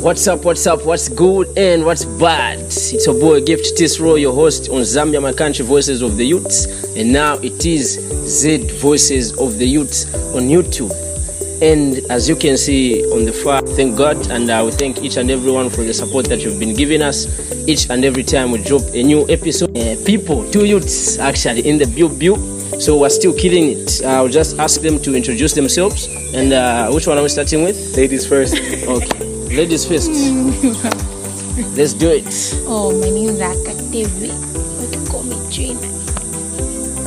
What's up, what's up, what's good and what's bad? It's your boy Gift Tisro, your host on Zambia My Country Voices of the Youths. And now it is Z Voices of the Youths on YouTube. And as you can see on the far, thank God and I will thank each and everyone for the support that you've been giving us each and every time we drop a new episode. Uh, people, two youths actually in the build build. So we're still killing it. I'll just ask them to introduce themselves. And uh, which one are we starting with? Ladies first. Okay, ladies first. Let's do it. Oh, my name is Akatevi. You can call me Trina.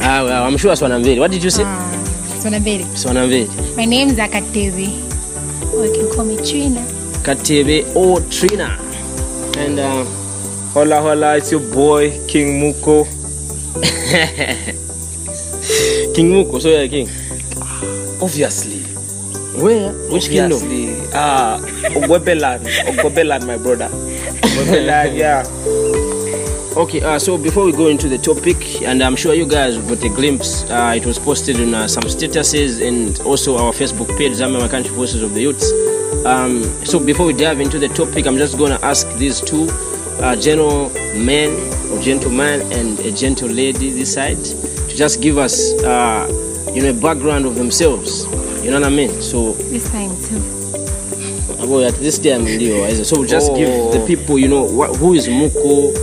Ah, well, I'm sure Swanamveli. What did you say? Ah, Swanaberi. Swanamveli. My name is Akatevi. Or you can call me Trina. Katevi or Trina. And uh, Hola, hola, it's your boy, King Muko. King Muko. So you're king. Obviously. Where? Which Obviously. kingdom? Obviously. Ah, Ogwebelan. Ogwebelan, my brother. Ogwebelan, yeah. Okay, uh, so before we go into the topic, and I'm sure you guys got a glimpse, uh, it was posted on uh, some statuses and also our Facebook page, Zambia Country Voices of the Youths. Um, so before we dive into the topic, I'm just going to ask these two uh, gentlemen or gentleman and a gentle lady this side to just give us, uh, you know, a background of themselves. You know what I mean? So This time too. Well, at this time, ndio, is it? so just Oh. give the people, you know, what, who is Muko,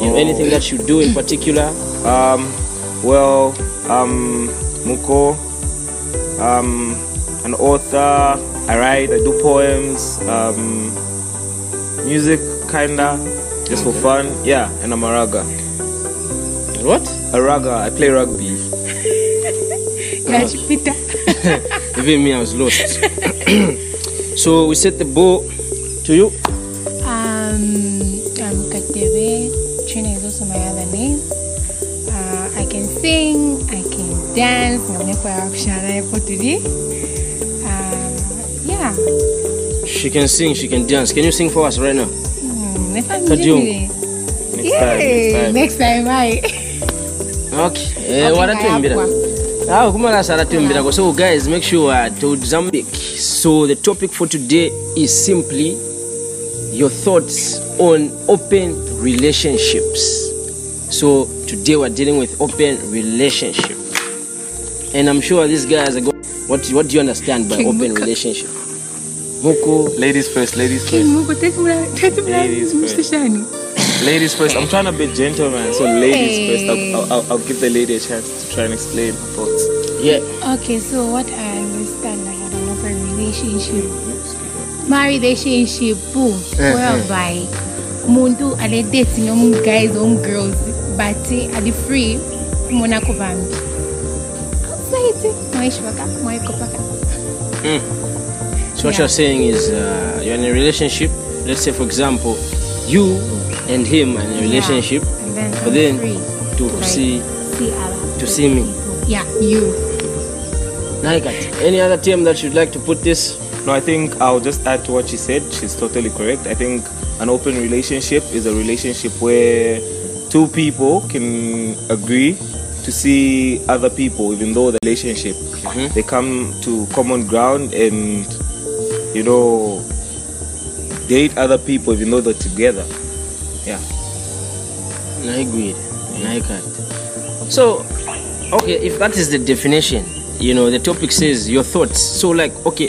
you know, Oh. anything that you do in particular. Um, well, um, Muko, um, an author. I write, I do poems, um, music, kinda, just for fun. Yeah, and I'm a raga. What? A raga, I play rugby. Peter. Even me, I was lost. so we set the ball to you. Um, I'm Kateve. Trina is also my other name. Uh, I can sing, I can dance. Ngamnyepa kushana potudi. Uh, yeah. She can sing, she can dance. Can you sing for us right now? I'm Next time, Yay, next time. next time I. Okay. Eh, Okay, wanatuimbira. Ah, kumala saratuimbira. So guys, make sure uh, to Zambic. So the topic for today is simply your thoughts on open relationships. So today we're dealing with open relationship. And I'm sure these guys are going what what do you understand by King open Muko. relationship? Muko Ladies first, ladies first. Mungu tetumula tetumula Ladies first. mstashani. Ladies first. I'm trying to be gentleman, so ladies Hey. first. I'll, I'll, I'll give the lady a chance to try and explain her thoughts. Yeah. Okay, so what I understand about an open relationship, my relationship eh, whereby eh. umuntu ale dating om guys om girls but eh, ali free kumona ko vanhu outside maishi vaka maiko hmm. So what Yeah. you're saying is uh, you're in a relationship. Let's say, for example, you and him are in a relationship. and then But then free to like, see see to see me. yeah you Naikat. Any other term that you'd like to put this? No, I think I'll just add to what she said. She's totally correct. I think an open relationship is a relationship where two people can agree to see other people, even though the relationship mm-hmm. they come to common ground and you know date other people, even though they're together. Yeah. I agree. I can't. So, okay, if that is the definition, you know, the topic says your thoughts. So, like, okay,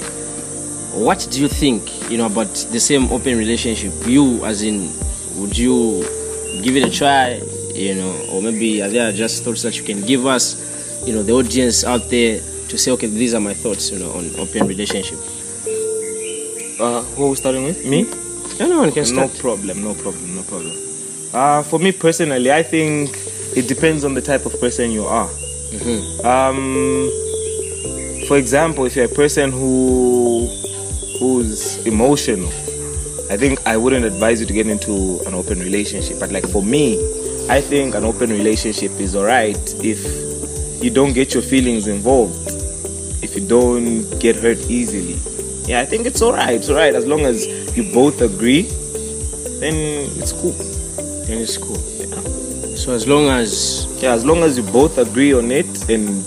what do you think, you know, about the same open relationship? You, as in, would you give it a try, you know, or maybe are there just thoughts that you can give us, you know, the audience out there to say, okay, these are my thoughts, you know, on open relationship? Uh, who are we starting with? Me? Anyone can start? No problem, no problem, no problem. Uh, for me personally, I think it depends on the type of person you are. Um, for example, if you're a person who who's emotional, I think I wouldn't advise you to get into an open relationship. But like for me, I think an open relationship is alright if you don't get your feelings involved, if you don't get hurt easily. Yeah, I think it's alright. It's alright as long as you both agree. Then it's cool. Then it's cool. Yeah. So as long as Yeah, as long as you both agree on it and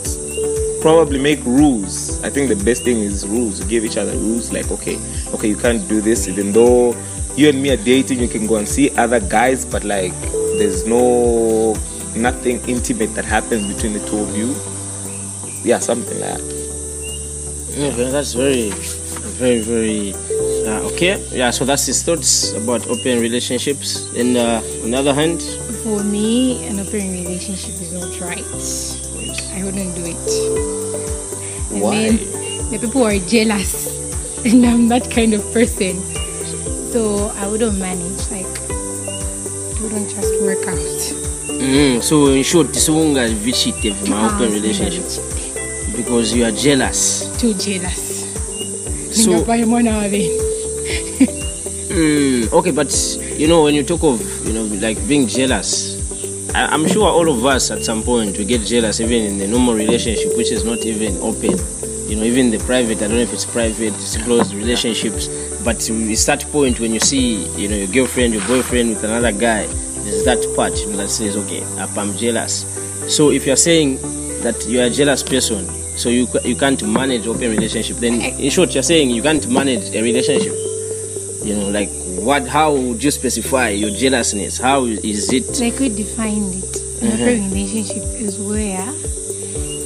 probably make rules. I think the best thing is rules. You give each other rules like, okay, okay, you can't do this, even though you and me are dating, you can go and see other guys, but like there's no nothing intimate that happens between the two of you. Yeah, something like that. Okay, that's very, very, very uh, okay. Yeah, so that's his thoughts about open relationships. And uh, on the other hand, For me, an open relationship is not right. I wouldn't do it. I Why? mean, the people are jealous, and I'm that kind of person. So I wouldn't manage. Like, it wouldn't just work out. mm, so in short, tisunga vichite my Ah, open relationship because you are jealous. Too jealous. So- Ningafanya mwana wa beni. Mm, okay, but you know when you talk of you know like being jealous, I, I'm sure all of us at some point we get jealous even in the normal relationship, which is not even open. You know, even the private. I don't know if it's private, it's closed relationships. But it's that point when you see you know your girlfriend, your boyfriend with another guy. There's that part you know, that says, okay, I'm jealous. So if you're saying that you're a jealous person, so you you can't manage open relationship, then in short, you're saying you can't manage a relationship you know like what how would you specify your jealousness? How is it? Like we defined it. An uh-huh. open relationship is where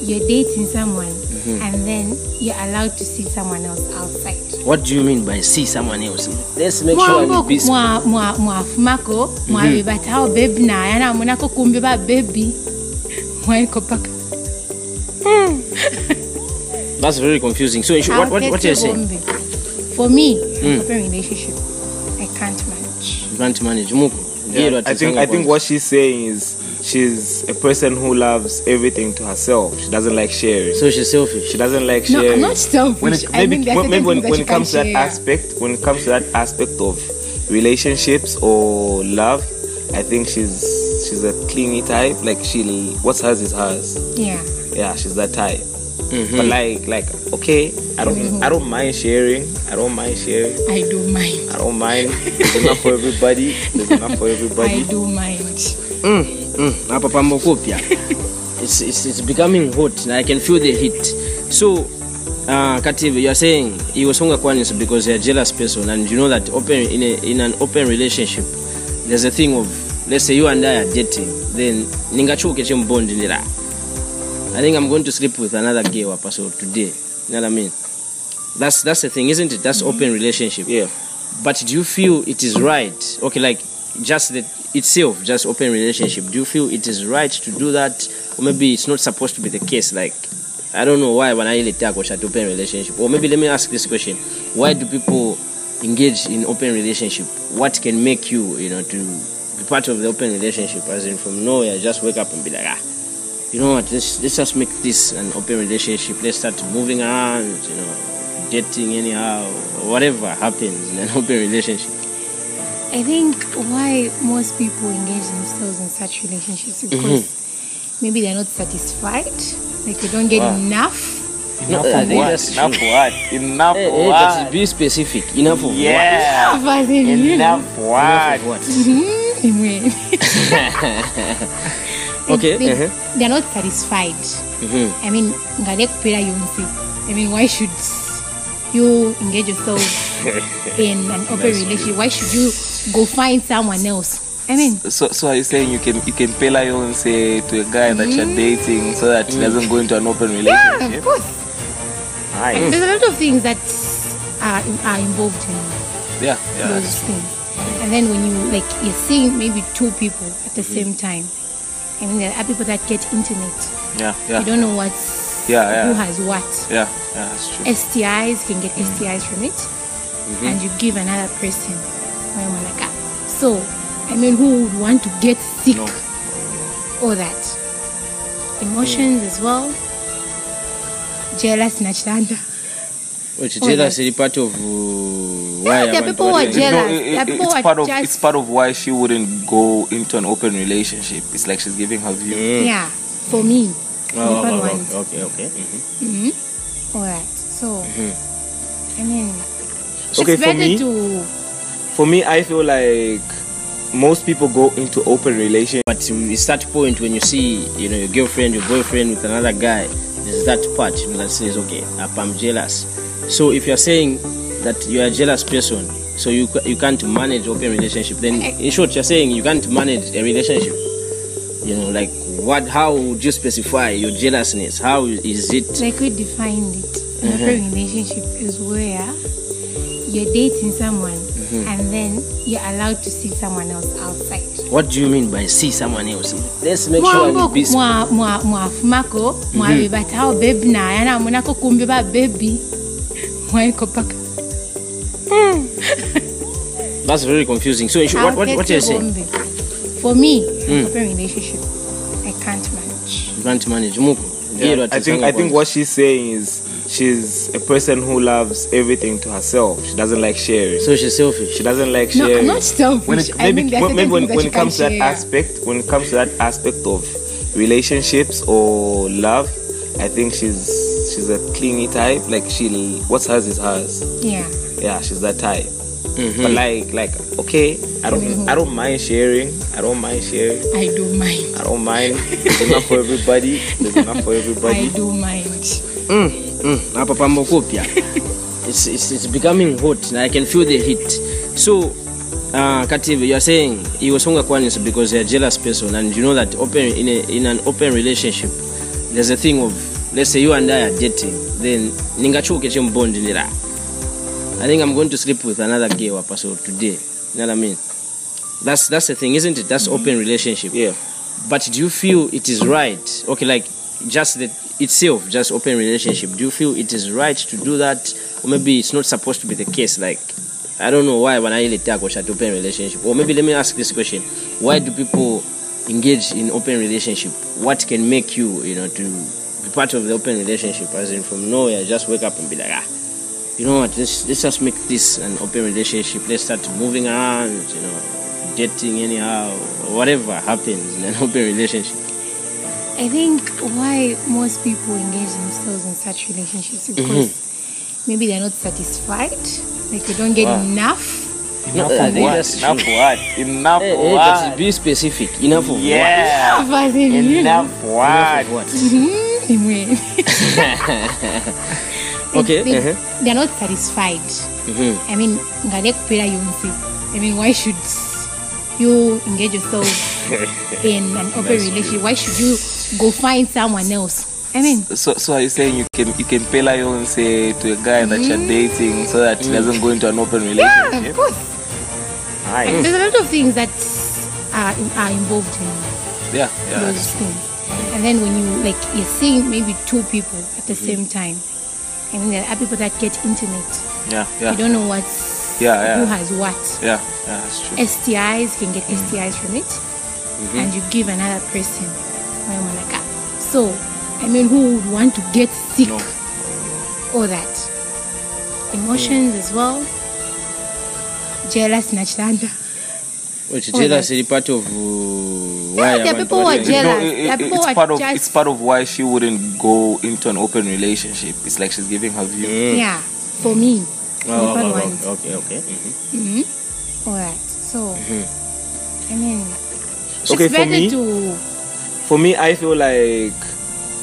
you're dating someone mm-hmm. and then you're allowed to see someone else outside. what do you mean by see someone else? Let's make sure Mwambo we be sp- mwa mwa mwafumako mwabebata mm-hmm. hao bebi na yana kumbe ba bebi. Mwaiko paka. Hmm. That's very confusing. So in short, what, what, what you're saying? For me, an mm. open relationship, I can't manage. you can't manage muko Yeah, I think I think what she's saying is she's a person who loves everything to herself. She doesn't like sharing. so she's selfish She doesn't like sharing. No, sharing. I'm not selfish. When it, I maybe mean, when, maybe when, when it comes to that share. aspect, when it comes to that aspect of relationships or love, I think she's she's a clingy type. Like she, what's hers is hers. Yeah. Yeah, she's that type. But like like okay, I don't I don't mind sharing. I don't mind sharing. I do mind. I don't mind. There's enough for everybody. There's enough for I everybody. do mind. Mm, mm, hapa it's, it's, it's becoming hot and i can feel the heat so uh, Kative, you're saying iwosonga kwanis because you're a jealous person and you know that open in, a, in an open relationship there's a thing of let's say you and i are dating then ningachuke chembondilira i think i'm going to sleep with another hapa so today. You know what i mean? That's that's the thing isn't it? That's open relationship. Yeah. but do you feel it is right? Okay like just the itself just open relationship. Do you feel it is right to do that? Or maybe it's not supposed to be the case like i don't know why when i really talk about open relationship. Or maybe let me ask this question. Why do people engage in open relationship? What can make you you know to be part of the open relationship? As in from nowhere just wake up and be like ah you know what let's, let's just make this an open relationship let's start moving around you know dating anyhow whatever happens in an open relationship I think why most people engage themselves in such relationships is because mm-hmm. maybe they're not satisfied, like they don't get Wow. enough. Enough I of what? Enough true. what? Enough Hey, hey, what? but be specific enough of Yeah. Enough as in, you know. Enough what what? enough of what mm-hmm. Anyway. Okay, They, uh-huh. They're not satisfied. Mhm. I mean, ngale kupera yonse. I mean, why should you engage yourself in an open relationship? Why should you go find someone else? I mean, So, so are you saying you can you can pay say to a guy that you're dating so that he doesn't go into an open relationship? yeah, of course. Nice. There's a lot of things that are, are involved in Yeah, yeah. those things. And then when you like you're seeing maybe two people at the same time. I mean there are people that get intimate. Yeah, yeah. You don't know what's Yeah, yeah. who has what. Yeah, yeah, that's true. STIs you can get mm. STIs from it. Mm-hmm. And you give another person. why am I like. So I mean who would want to get sick? No. All that. Emotions mm. as well. Jealous nachanda. Which Oh, jealous that's- is part of uh, why there are people to who are jealous. No, it- it- it's part of just- it's part of why she wouldn't go into an open relationship. It's like she's giving her view. Yeah. For me. Oh, oh, open oh, ones. oh, okay okay mhm. Mm-hmm. All right. So, I mean, Okay, it's for me- to. For me, I feel like most people go into open relationship. but it's that point when you see you know your girlfriend your boyfriend with another guy there's that part you know, that says okay I'm jealous so if you're saying that you're a jealous person so you you can't manage open relationship. Then, eh. in short, you're saying you can't manage a relationship. You know, like what? How would you specify your jealousness? How is it? Like we defined it. An open mm-hmm. relationship is where you're dating someone mm-hmm. and then you're allowed to see someone else outside. What do you mean by see someone else? Let's make sure Mwango we be mwa mwa tao mm-hmm. babe naye anamonako kumbe ba baby mwaiko paka hmm. That's very confusing. So, in what what what you're saying? For me, hmm. an open relationship, I can't manage. You can't manage. Muko. Yeah, I think I think what she's saying is she's a person who loves everything to herself. She doesn't like sharing. So she's selfish. She doesn't like sharing. No, sharing. I'm not selfish. When it, I maybe mean, there are when- maybe when, when it you comes to that share. aspect, when it comes to that aspect of relationships or love, I think she's she's a clingy type. Like she, what's hers is hers. Yeah. Yeah, she's that type. But like like okay, I don't I don't mind sharing. I don't mind sharing. I don't mind. I don't mind. There's enough for everybody. There's enough for I everybody. don't mind. Mm, hapa pambo kupya it's, it's, it's becoming hot and i can feel the heat so uh, kativi you're saying iwesonga kwanis because you're a jealous person and you know that open in, a, in an open relationship there's a thing of let's say you and i are dating then ningachuke chembondi nira. I think i'm going to sleep with another gay hapa so today you know what i mean? That's that's the thing isn't it? That's mm-hmm. open relationship. Yeah. but do you feel it is right? Okay like just the itself just open relationship. Do you feel it is right to do that? Or maybe it's not supposed to be the case like i don't know why when i really talk about open relationship. Or maybe let me ask this question. Why do people engage in open relationship? What can make you you know to be part of the open relationship as in from nowhere just wake up and be like ah you know what let's, let's just make this an open relationship let's start moving around you know dating anyhow whatever happens in an open relationship I think why most people engage themselves in such relationships is because maybe they're not satisfied, like they don't get Wow. enough. Enough I of what? that's Enough true. what? Enough Hey, of hey, what? be specific enough of Yeah. Enough as in, you know. Enough what what? enough of what Anyway. Okay, They, uh-huh. They're not satisfied. Mhm. I mean, ngale kuphela yonke. I mean, why should you engage yourself in an open relationship? Why should you go find someone else? I mean, So, so are you saying you can you can pay lion say to a guy that you're dating so that he doesn't go into an open relationship? yeah, relationship? of course. Nice. There's a lot of things that are, are involved in Yeah, yeah. those things. And then when you like you're seeing maybe two people at the Mm-hmm. same time, I mean there are people that get intimate. Yeah, yeah. You don't know what's Yeah, yeah. who has what. Yeah, yeah, that's true. STIs can get Mm-hmm. STIs from it, and you give another person. when we're like, ah, So, I mean, who would want to get sick? No. All that emotions as well. Jealous, nachanda. which All jealous that. is part of uh, why there are abantu people who are jealous. No, it- it- people it's are part of just- it's part of why she wouldn't go into an open relationship. It's like she's giving her view. Mm. Yeah, for me. Oh, oh, oh, ones. okay okay hmm All right. So, I mean, it's Okay, for me- to For me, I feel like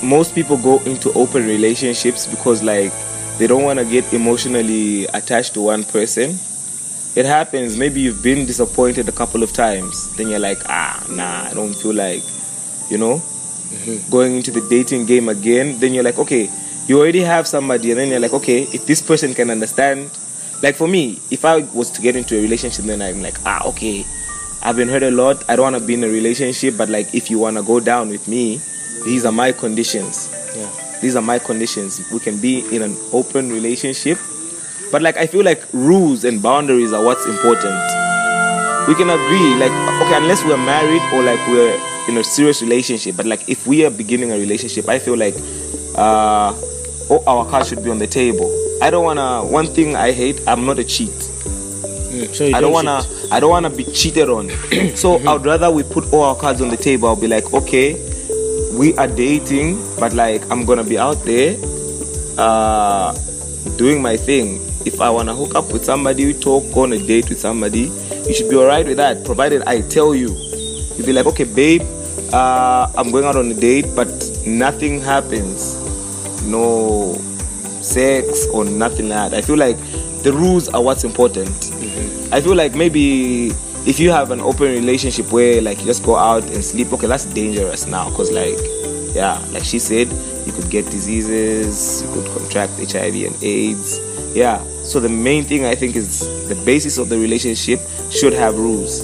most people go into open relationships because like they don't want to get emotionally attached to one person. It happens. Maybe you've been disappointed a couple of times. Then you're like, ah, nah, I don't feel like, you know, going into the dating game again. Then you're like, okay, you already have somebody, and then you're like, okay, if this person can understand. Like for me, if I was to get into a relationship, then I'm like, ah, okay, I've been hurt a lot. I don't want to be in a relationship, but like if you want to go down with me, these are my conditions. Yeah. These are my conditions. We can be in an open relationship, but like I feel like rules and boundaries are what's important. We can agree, like okay, unless we're married or like we're in a serious relationship, but like if we are beginning a relationship, I feel like uh, all our cards should be on the table. I don't wanna. One thing I hate, I'm not a cheat. Mm, so I don't cheat. wanna I don't wanna be cheated on. so I'd rather we put all our cards on the table. I'll be like, okay, we are dating, but like I'm gonna be out there uh doing my thing. If I wanna hook up with somebody, talk, go on a date with somebody, you should be alright with that, provided I tell you. You'll be like, okay, babe, uh, I'm going out on a date, but nothing happens. No sex or nothing like that. I feel like the rules are what's important. I feel like maybe if you have an open relationship where like you just go out and sleep, okay, that's dangerous now because like yeah, like she said, you could get diseases, you could contract HIV and AIDS. Yeah. So the main thing I think is the basis of the relationship should have rules.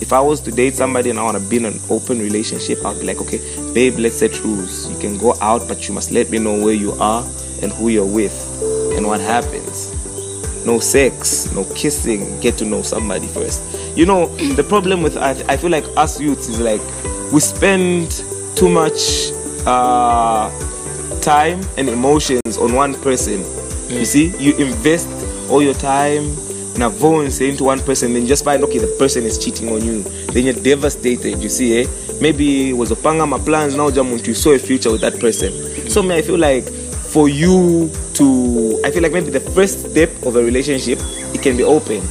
If I was to date somebody and I want to be in an open relationship, I'll be like, okay, babe, let's set rules. You can go out, but you must let me know where you are and who you're with and what happens. No sex, no kissing, get to know somebody first. You know, the problem with, I, I feel like us youths is like, we spend too much uh, time and emotions on one person. You see, you invest all your time na vones into one person, then just find okay, the person is cheating on you. Then you're devastated. You see, eh? Maybe was opanga my plans now, Jamuntu, you saw a future with that person. So me, I feel like for you to, I feel like maybe the first step of a relationship, it can be open.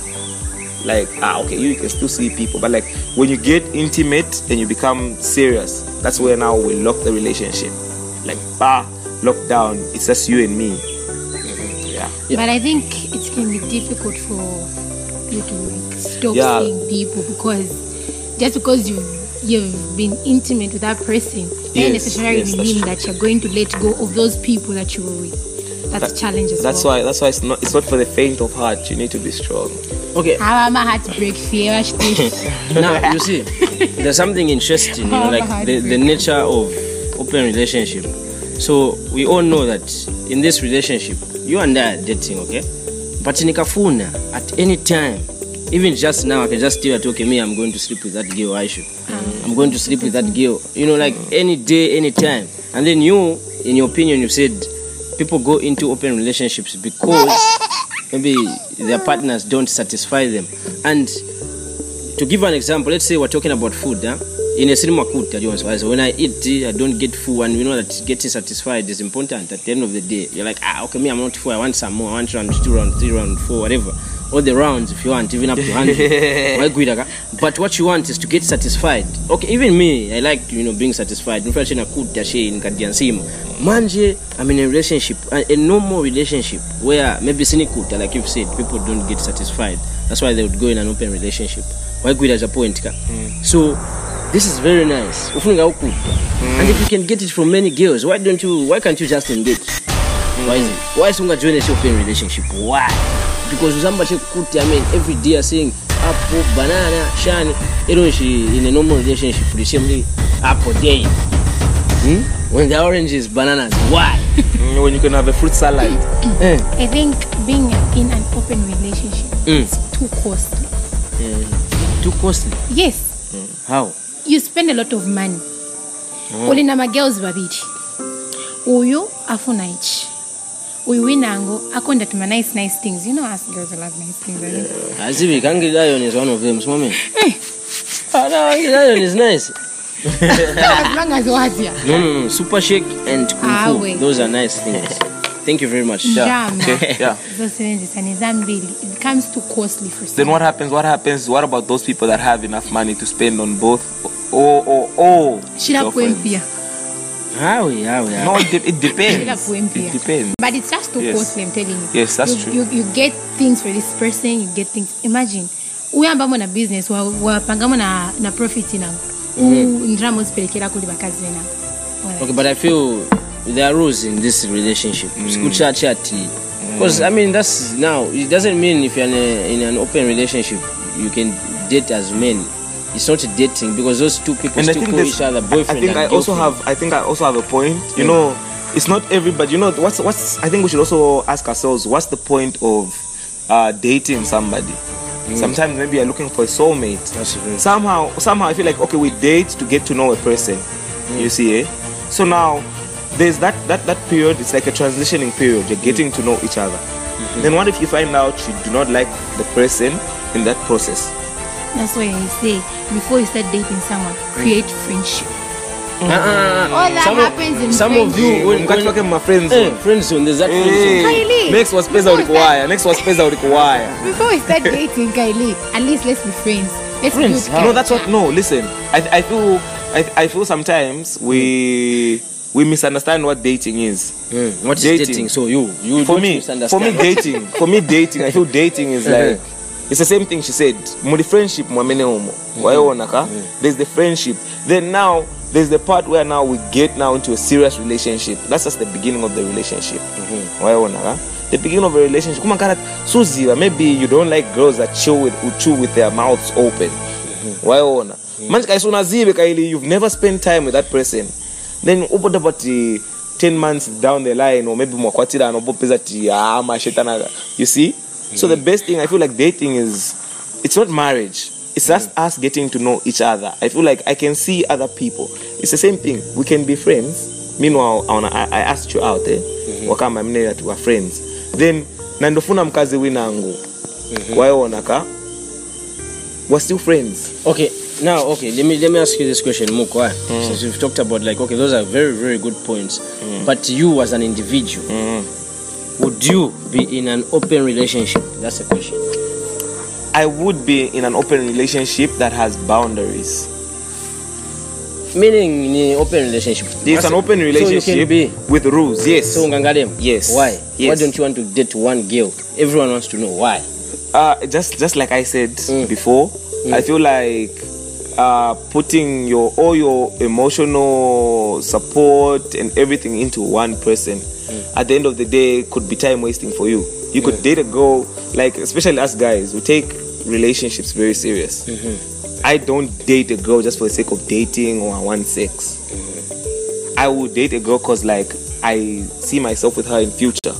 Like ah, okay, you can still see people, but like when you get intimate and you become serious, that's where now we lock the relationship. Like bah, lockdown. It's just you and me. Yeah. Yeah. But I think it can be difficult for you to like stop Yeah. seeing people because just because you you've been intimate with that person, doesn't Yes, necessarily yes, mean true. that you're going to let go of those people that you were with. That's a challenge as That's well. why. That's why it's not. It's not for the faint of heart. You need to be strong. Okay, How am I had to break fear? Now you see, there's something interesting, you know, like the, the nature of open relationship. So we all know that in this relationship, you and I are dating, okay? But nikafuna at any time, even just now, I can just tell you, okay, me, I'm going to sleep with that girl, Aisha. I'm going to sleep with that girl. You know, like any day, any time. And then you, in your opinion, you said people go into open relationships because maybe their partners don't satisfy them. And to give an example, let's say we're talking about food. Huh? In a cinema court, when I eat, I don't get full, and we know that getting satisfied is important. At the end of the day, you're like, ah, okay, me, I'm not full. I want some more. I want round two, round three, round four, whatever. All the rounds, if you want, even up to hundred. Why good, okay? but what you want is to get satisfied. Okay, even me, I like you know being satisfied. She. Manje, I'm in a relationship, a, a normal relationship where maybe sinikuta, like you've said, people don't get satisfied. That's why they would go in an open relationship. Why good as a point ka? So this is very nice. Ufunga ukuta. And if you can get it from many girls, why don't you? Why can't you just engage? Why is it? Why sunga join a open relationship? Why? Because usamba kuti, I mean, every day are saying apple, banana, shani. You know, she in a normal relationship, the same day, apple day. Hmm? When the orange is bananas, why? Mm, When you can have a fruit salad. Eh, I think being in an open relationship Mm. is too costly. too costly. Yes, How? You spend a lot of money. Ulina magirls babiri. Uyu afuna ichi. Uyu winango akonda tuma nice nice things. You know us girls love nice things. I. Azibi, Kangi Lion is one of them. Small man. Ah, no, Kangi Lion is nice. as long as what yeah. No, no, no. Super Shake and Kung Ah, Fu. wait. Those are nice things. Thank you very much. Yeah. zosebenzisa nezambili it comes too costly for some. Then what happens? What happens? What about those people that have enough money to spend on both? Or shila kuempia How, how, how. No, it, de- it depends. kuempia It depends. but it's just too Yes. costly i'm telling you Yes, that's you, true. you, you get things for this person you get things imagine uyambamo na business wa- wapangamo na, na profit nango ndiramo zipelekera kuli bakazi venabo Okay, but I feel there are rules in this relationship. Sikucha chati. Because I mean that's now it doesn't mean if you're in, a, in an open relationship you can date as men. It's not dating because those two people And I still think call each other I boyfriend. think and I also have. I think I also have a point. You know, it's not everybody. You know, what's what's. I think we should also ask ourselves, what's the point of uh, dating somebody? Sometimes maybe you're looking for a soulmate. Somehow, somehow I feel like okay, we date to get to know a person. You see, eh? So now there's that that that period. It's like a transitioning period. You're getting to know each other. Then what if you find out you do not like the person in that process? That's why i say before you start dating someone create friendship Uh, uh, All that some of- happens in some of you friendship. when, Mkati when, wake my friends. eh, friend zone, there's that friend zone. Kylie, next was pesa before we ulikuwaya next was pesa ulikuwaya before we start dating kylie at least let's be friends let's Friends, build no that's what no listen i, I feel I, I feel sometimes we we misunderstand what dating is. Mm. What is Dating. dating? So you, you For me, for me, dating, for me, dating, I feel dating is like it's the same thing she said. Muli friendship mwamene umo. Waona ka? There's the friendship. Then now there's the part where now we get now into a serious relationship. That's just the beginning of the relationship. Waona ka? The beginning of a relationship. Kuma kana suziwa maybe you don't like girls that chill with who chew with their mouths open. Waona. Manje kaisi unazibe kaili you've never spent time with that person. Then upoda pati 10 months down the line or maybe mwakwatira anobopeza ti ah mashetana you see so the best thing i feel like dating is it's not marriage. It's just mm-hmm. us getting to know each other. I feel like i can see other people. It's the same thing. We can be friends. Meanwhile I, wanna, I, I asked you out eh? Wakama mne that we are friends. Then na ndofuna mkazi winangu waona wanaka we're still friends. Okay, now okay, let me let me ask you this question, muko eh? mm. Since we've talked about like okay, those are very very good points. mm. But you as an individual, would you be in an open relationship? That's a question. i would be in an open relationship that has boundaries Meaning in an open relationship. It's an open So relationship you can be. with rules. Yes. So Ngangadem. Yes. Why? Why don't you want to date one girl? Everyone wants to know why. uh, just just like I said Mm. before, I feel like uh, putting your all your emotional support and everything into one person Mm. at the end of the day could be time wasting for you. You could date a girl like especially us guys who take relationships very serious. Mm-hmm. I don't date a girl just for the sake of dating or I want sex. I would date a girl because like I see myself with her in future.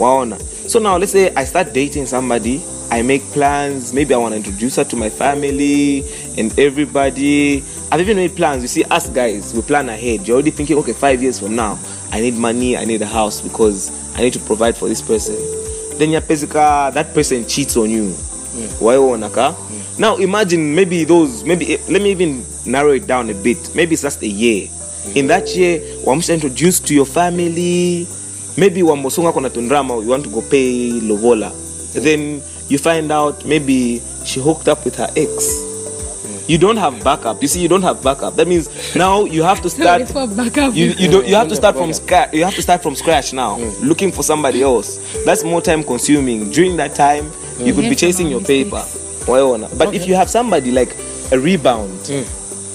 Waona. So now let's say I start dating somebody, I make plans, maybe I want to introduce her to my family and everybody. I've even made plans. You see, us guys, we plan ahead. You're already thinking, okay, five years from now, I need money, I need a house because I need to provide for this person. Then your pesika, that person cheats on you. Waona yeah. Now imagine maybe those maybe eh, let me even narrow it down a bit. Maybe it's just a year. In that year, wamsha introduced to your family. Maybe wambosonga kona tundrama, you want to go pay lovola. Then you find out maybe she hooked up with her ex. You don't have backup. You see, you don't have backup. That means now you have to start. for backup. You, you don't you have to start from scratch. You have to start from scratch now, looking for somebody else. That's more time consuming. During that time, you could be chasing your mistakes. paper. Waona. But if you have somebody like a rebound,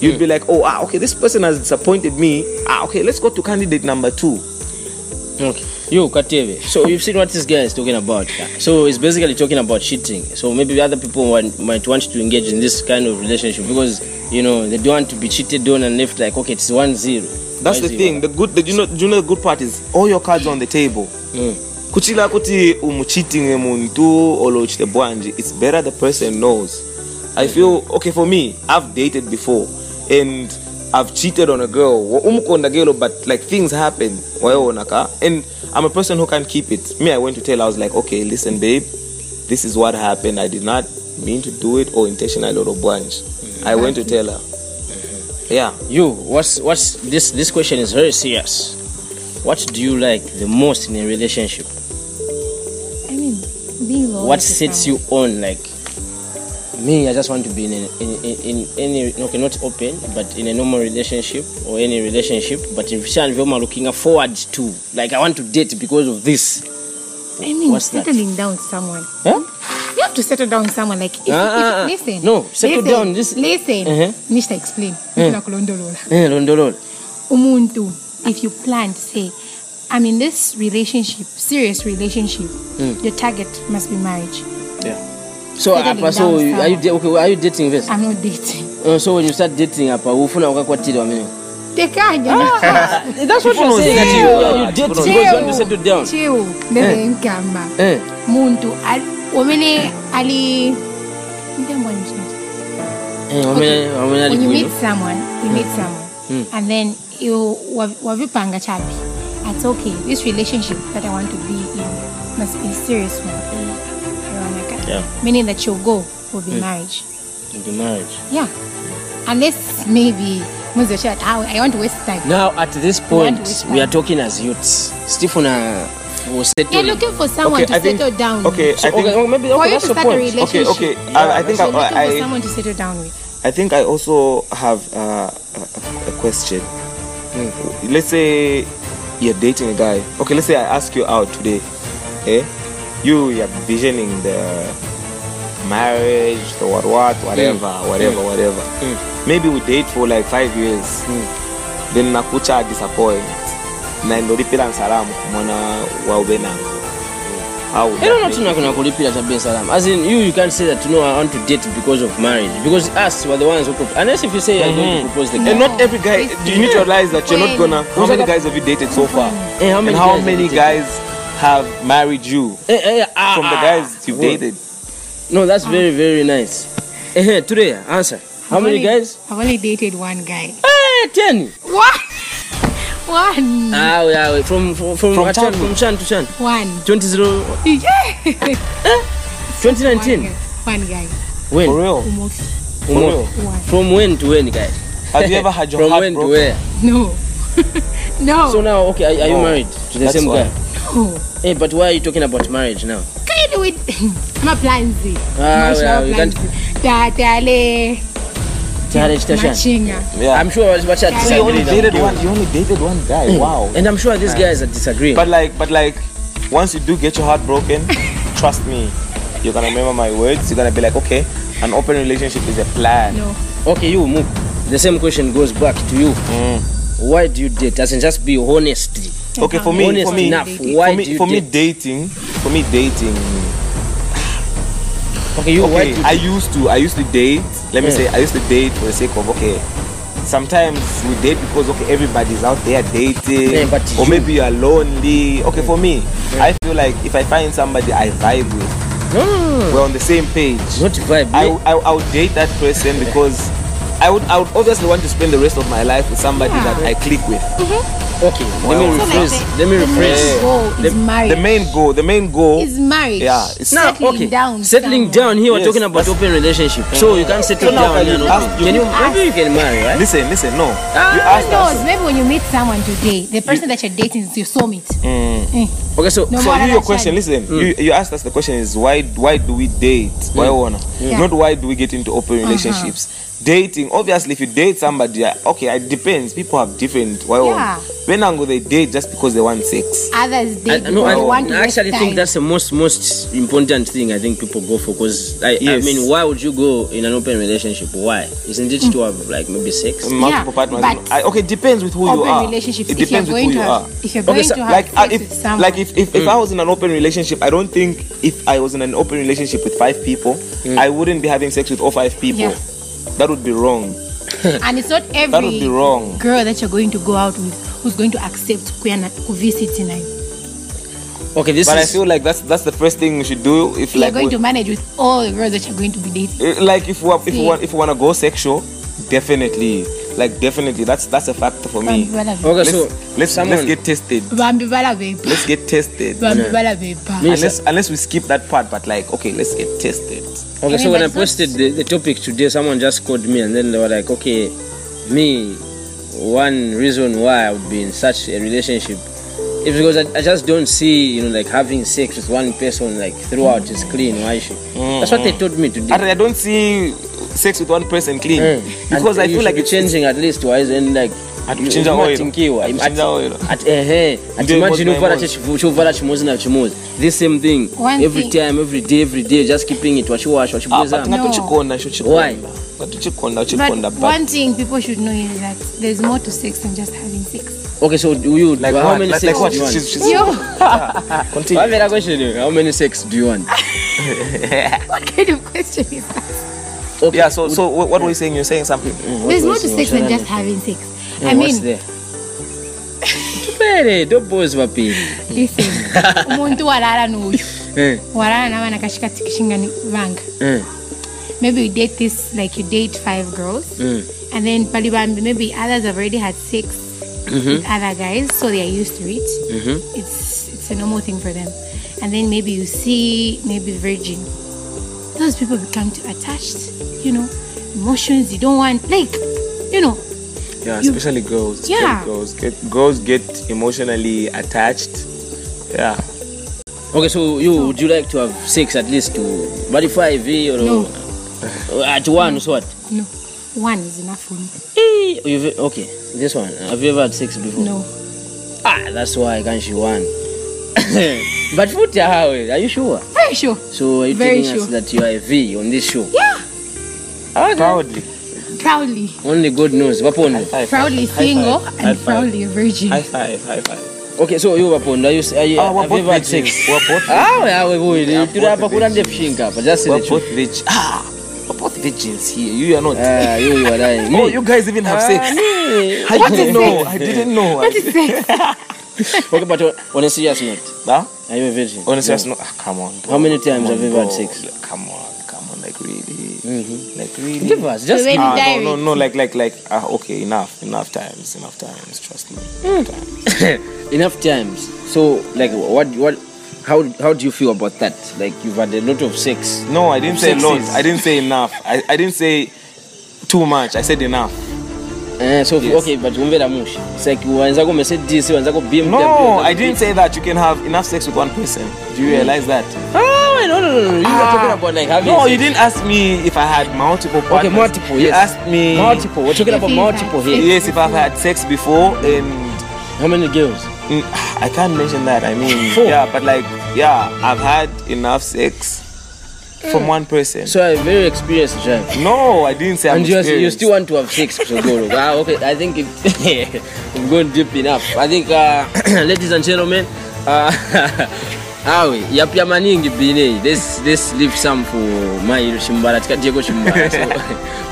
you'd be like, oh, ah, okay, this person has disappointed me. Ah, okay, let's go to candidate number two. Okay. You, Kateve. So you've seen what this guy is talking about. So it's basically talking about cheating. So maybe other people want, might want to engage in this kind of relationship because you know they don't want to be cheated on and left like okay, it's one zero. That's the thing. The good, the, you know, you know, the good part is all your cards on the table. Hmm. kuchila kuti umucheating muntu olochite bwanji it's better the person knows i hmm. feel okay for me i've dated before and i've cheated on a girl. Wa- umkonda girl but like things happen. Waona ka? And i'm a person who can't keep it. Me i went to tell her, i was like okay listen babe. This is what happened. I did not mean to do it or intentionally or bwanji mm-hmm. i went to tell her. Mm-hmm. Yeah. You, what's what's this? This question is very serious. What do you like the most in a relationship? I mean, being loyal. what sets you on like me i just want to be in, a, in, in, in any okay not open but in a normal relationship or any relationship but in Vishan Vyoma looking forward to like i want to date because of this I mean, What's settling that? down someone. huh? You have to settle down someone. Like, if, Ah, ah, ah. if, listen. No, settle listen, down, this- Listen. Uh-huh. Nishta explain. Nifuna kulondolola. Eh, londololo. Umuntu, if you plan to say, I'm in this relationship, serious relationship, mm. your target must be marriage. So apa so down are you okay are you dating first I'm not dating. uh, so when you start dating apa ufuna ukakwatira wamene Tekanya. that's what you're saying, that you- you date because you want to settle down Chill. Ndebe nkamba. eh Muntu, al- wamene ali... Ndembo njini. eh wamene wamene when you alikuyo meet someone, you meet someone, and then you wav- wavipanga chapi. It's okay. This relationship that I want to be in must be a serious one. Veronica. Yeah. Meaning that your goal will be marriage. the marriage Yeah. Unless maybe Moses said, "Ah, I want to waste time. now at this point we are talking as youths Stephen uh, was You're looking for someone Okay, to I think- settle down okay, with. so, I think- okay, oh, maybe For okay, you that's to the start a point relationship. okay okay I, I think You're looking I, for I someone to settle down with. I think I also have uh, a, a question. let's say you're dating a guy. Okay, let's say I ask you out today. Eh? You you're visioning the marriage, the what what, whatever, mm. whatever, mm. whatever. mm. Maybe we date for like five years. mm. Then nakucha disappoint. Na ndolipira nsalamu kumwona waube nangu. Don't know tuna kuna kulipila tabia salama. As in you, you can't say that you know I want to date because of marriage because us were the ones who propose. Unless if you say mm -hmm. I'm going to propose the guy And not every guy. You need to realize that you're not gonna. How many guys have you dated so far? Eh, how many and how many guys have married you Eh, eh, ah, from the ah, guys you've dated? No, that's very very nice. Eh, today answer. How many I've only- guys? I've only dated one guy. Eh, ten. What? One. Ah, yeah, wait, from from from, From from, Chan, from Chan to Chan. One. 20, zero- Yeah. 2019. One guy. One guy. When? For real? Almost. From, real? One. from when to when, guys? Have you ever had your from heart when to broken? where? No. no. So now, okay, are, are you married to the That's same why. guy? No. Hey, but why are you talking about marriage now? Kind of with. I'm a plan Z. Ah, well, you can't- Z. Ta- tale. Tayari chitashan. Machinga. Yeah. I'm sure what you Yeah. So you only dated one. You only dated one guy. Wow. And I'm sure these guys are disagreeing. But like, but like, once you do get your heart broken, trust me, you're gonna remember my words. You're gonna be like, okay, an open relationship is a plan. No. okay, you move. The same question goes back to you. Mm. Why do you date? Doesn't just be honest. Okay, for me, Honest for me, enough. For me, for me, dating, for me, dating. Okay, you Okay, I used to, I used to date. Let me Yeah. say, I used to date for the sake of okay. Sometimes we date because okay, everybody's out there dating, Yeah, or you- maybe you are lonely. Okay, for hmm. me, hmm. I feel like if I find somebody I vibe with, no, we're on the same page. not vibe. I, I, I would date that person because I would I would obviously want to spend the rest of my life with somebody Yeah. that I click with. Mm-hmm. okay, let me Wow. So like rephrase. the, let me the rephrase. main goal is The- marriage. The main goal, the main goal, is marriage. yeah, it's Now, Settling okay, down settling somewhere. down here. We're Yes, talking about open relationship, so you can't settle So down. can here, you no? ask- Can you? you Maybe you can marry, right? listen, listen, no. Ah, you Who asked knows? Maybe when you meet someone today, the person that you're dating is your soulmate. Mm. Eh. Okay, so No So you, your question, chance. listen. Mm. You, you asked us the question is why why do we date? Why mm. wanna? Not why do we get into open uh-huh. relationships? Dating, obviously, if you date somebody, uh, okay, it depends. People have different. Why Yeah. wanna? When angle they date just because they want sex. Others I, date no, because I, want I actually waste think time. that's the most most important thing I think people go for because I, I mean why would you go in an open relationship? Why? Isn't it to have like maybe sex? Multiple partners. but I, okay, depends with who you are. relationships. It if you're depends with going who to you have, are. if you're Okay, so, to have like sex if with someone, like if if, if I was in an open relationship, I don't think if I was in an open relationship with five people, I wouldn't be having sex with all five people. Yeah. That would be wrong. and it's not That would be wrong. girl that you're going to go out with who's going to accept kuya ku visit tonight. Okay, this But I feel like that's that's the first thing we should do if You're like going to manage with all the girls that you're going to be dating. Eh, like if we if we want if we want to go sexual, definitely like definitely that's that's a factor for me. Okay. Let's So let's, someone let's get tested. Bambi balabe- Let's get tested. Bambi Yeah. Unless unless we skip that part, but like okay, let's get tested. okay. So when I posted the, the topic today, someone just called me and then they were like, okay, me, one reason why I would be in such a relationship is because I, I just don't see you know like having sex with one person like throughout is clean. Why should? mm. That's what they told me today. I, I don't see sex with one person clean. Mm. because And I you feel like be it's changing at least wise and like ati Ndio imagine chifu- chovala chimozi na chimozi this same thing. Every time every day every day just keeping it wachiwash Ah, wachibweza but chikonda But but one thing people should know is that there's more to sex than just having sex. okay so do you like how what? many like, sex like what? do you want She's, she's, Yo, continue. Why better question how many sex do you want what kind of question is that? okay Yeah. So so what what were you saying? You're saying something. what There's more to sex than just having sex. Yeah, I what's there tupere tobozi papiri listen, umuntu walala n'uyu Eh, walala navana kashikati kishingani vanga. Maybe you date this like you date five girls, mm. and then palibambi maybe others have already had sex with other guys, so they are used to it. Mhm. It's it's a normal thing for them. And then maybe you see maybe virgin. Those people become too attached. You know, emotions you don't want. Like, you know, Yeah, You- especially girls. Yeah. Girls get girls get emotionally attached. Yeah. okay so you would you like to have sex at least to body five or No. At one is what no, one is enough for me. Eh, Hey, you've, okay, this one. Have you ever had sex before? No. Ah, that's why can't she one. but futhi how are you sure? Very sure. So are you Very telling sure. us that you are a V on this show? Yeah. Okay. Proudly. Proudly. Only good news. Wapondo. High five. High five. and High proudly a virgin. High five. High five. Okay, so you Wapondo, are you, are you, Ah, we're have you ever had sex? We're both Ah, yeah, we boy. Yeah, Turi hapa both kuna virgins. ndefshinga hapa. We're both truth. Ah, we're both virgins here. You are not. Ah, you you are lying. oh, you guys even have Ah, sex. me. I didn't is know. sex? I didn't know. What is sex? Okay, but on a serious note, Huh? are you a virgin? Honestly, No. no. ah, come on. Bro. How many times have you on, had sex? Come on, come on, like really, Mhm. like really. Give us, just So when- Ah, no, Direct. no, no, like, like, like. Ah, okay, enough, enough times, enough times. Trust me. Enough times. enough times. So, like, what, what, how, how do you feel about that? Like, you've had a lot of sex. No, I didn't say a lot. I didn't say enough. I, I didn't say too much. I said enough. Uh, so, Yes. okay, but umvela mushi. It's like, wenzako Mercedes, wenzako BMW. No, I didn't say that you can have enough sex with one person. Do you realize that? Oh, no, no, no, no. You were talking about like having. No, sex. you didn't ask me if I had multiple partners. multiple, You yes. asked me. Multiple. We're talking about multiple here. Yes, if I've had sex before, and How many girls? Mm, I can't mention that. I mean, Four. yeah, but like, yeah, I've had enough sex from one person. So, I'm very experienced drive. no, I didn't say I'm and you, you experienced. still want to have sex, so Sogoro. ah, okay, I think it, we've gone deep enough. I think, uh, ladies and gentlemen, uh, awe yapya maningi bine this this leave some for Mairo Shimbara tikatiyeko Shimbara so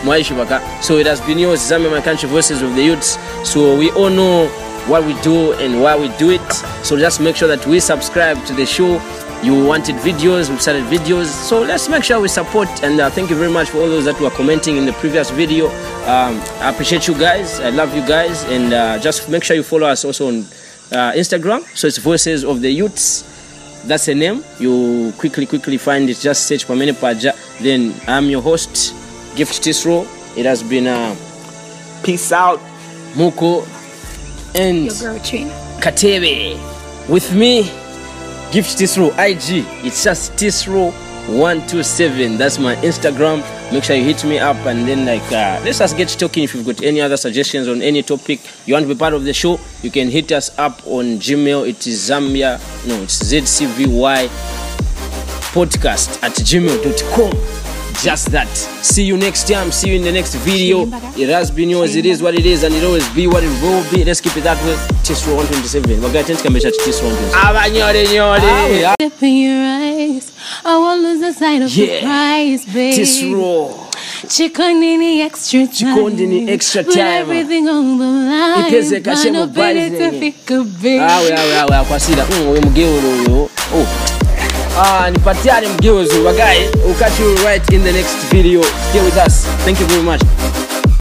Mwai Shibaka so it has been yours Zambia my country voices of the youths so we all know what we do and why we do it. So just make sure that we subscribe to the show. You wanted videos we started videos. So let's make sure we support. And uh, thank you very much for all those that were commenting in the previous video. Um, I appreciate you guys. I love you guys. And uh, just make sure you follow us also on uh, Instagram. So it's voices of the youths. That's the name. You quickly quickly find it. Just search pamene paja. Then i'm your host gift tisro. It has been uh, Peace out. muko and Your girl trainer. katebe. With me gift tisro ig it's just tisro 127 that's my instagram. Make sure you hit me up and then like uh, let's just get talking. If you've got any other suggestions on any topic you want to be part of the show you can hit us up on gmail. It is zambia. No it's zcvy podcast at gmail.com just that see you next time see you in the next video it has been yours it is what it is and it always be what it will be let's keep it that way tisro 127 wagatentikambesha tisro 127 abanyore nyore. I won't lose the sight of Yeah. the prize, babe. tisro Chikondi ni extra time. Chikondi ni extra Put time. everything on the line. Ipeze kashemo Bana pene baze. awe awe awe akwasira mm, uyo mgeo uyo oh. Ah, nipatiane mgeuzi wagae ukati right in the next video. Stay with us. Thank you very much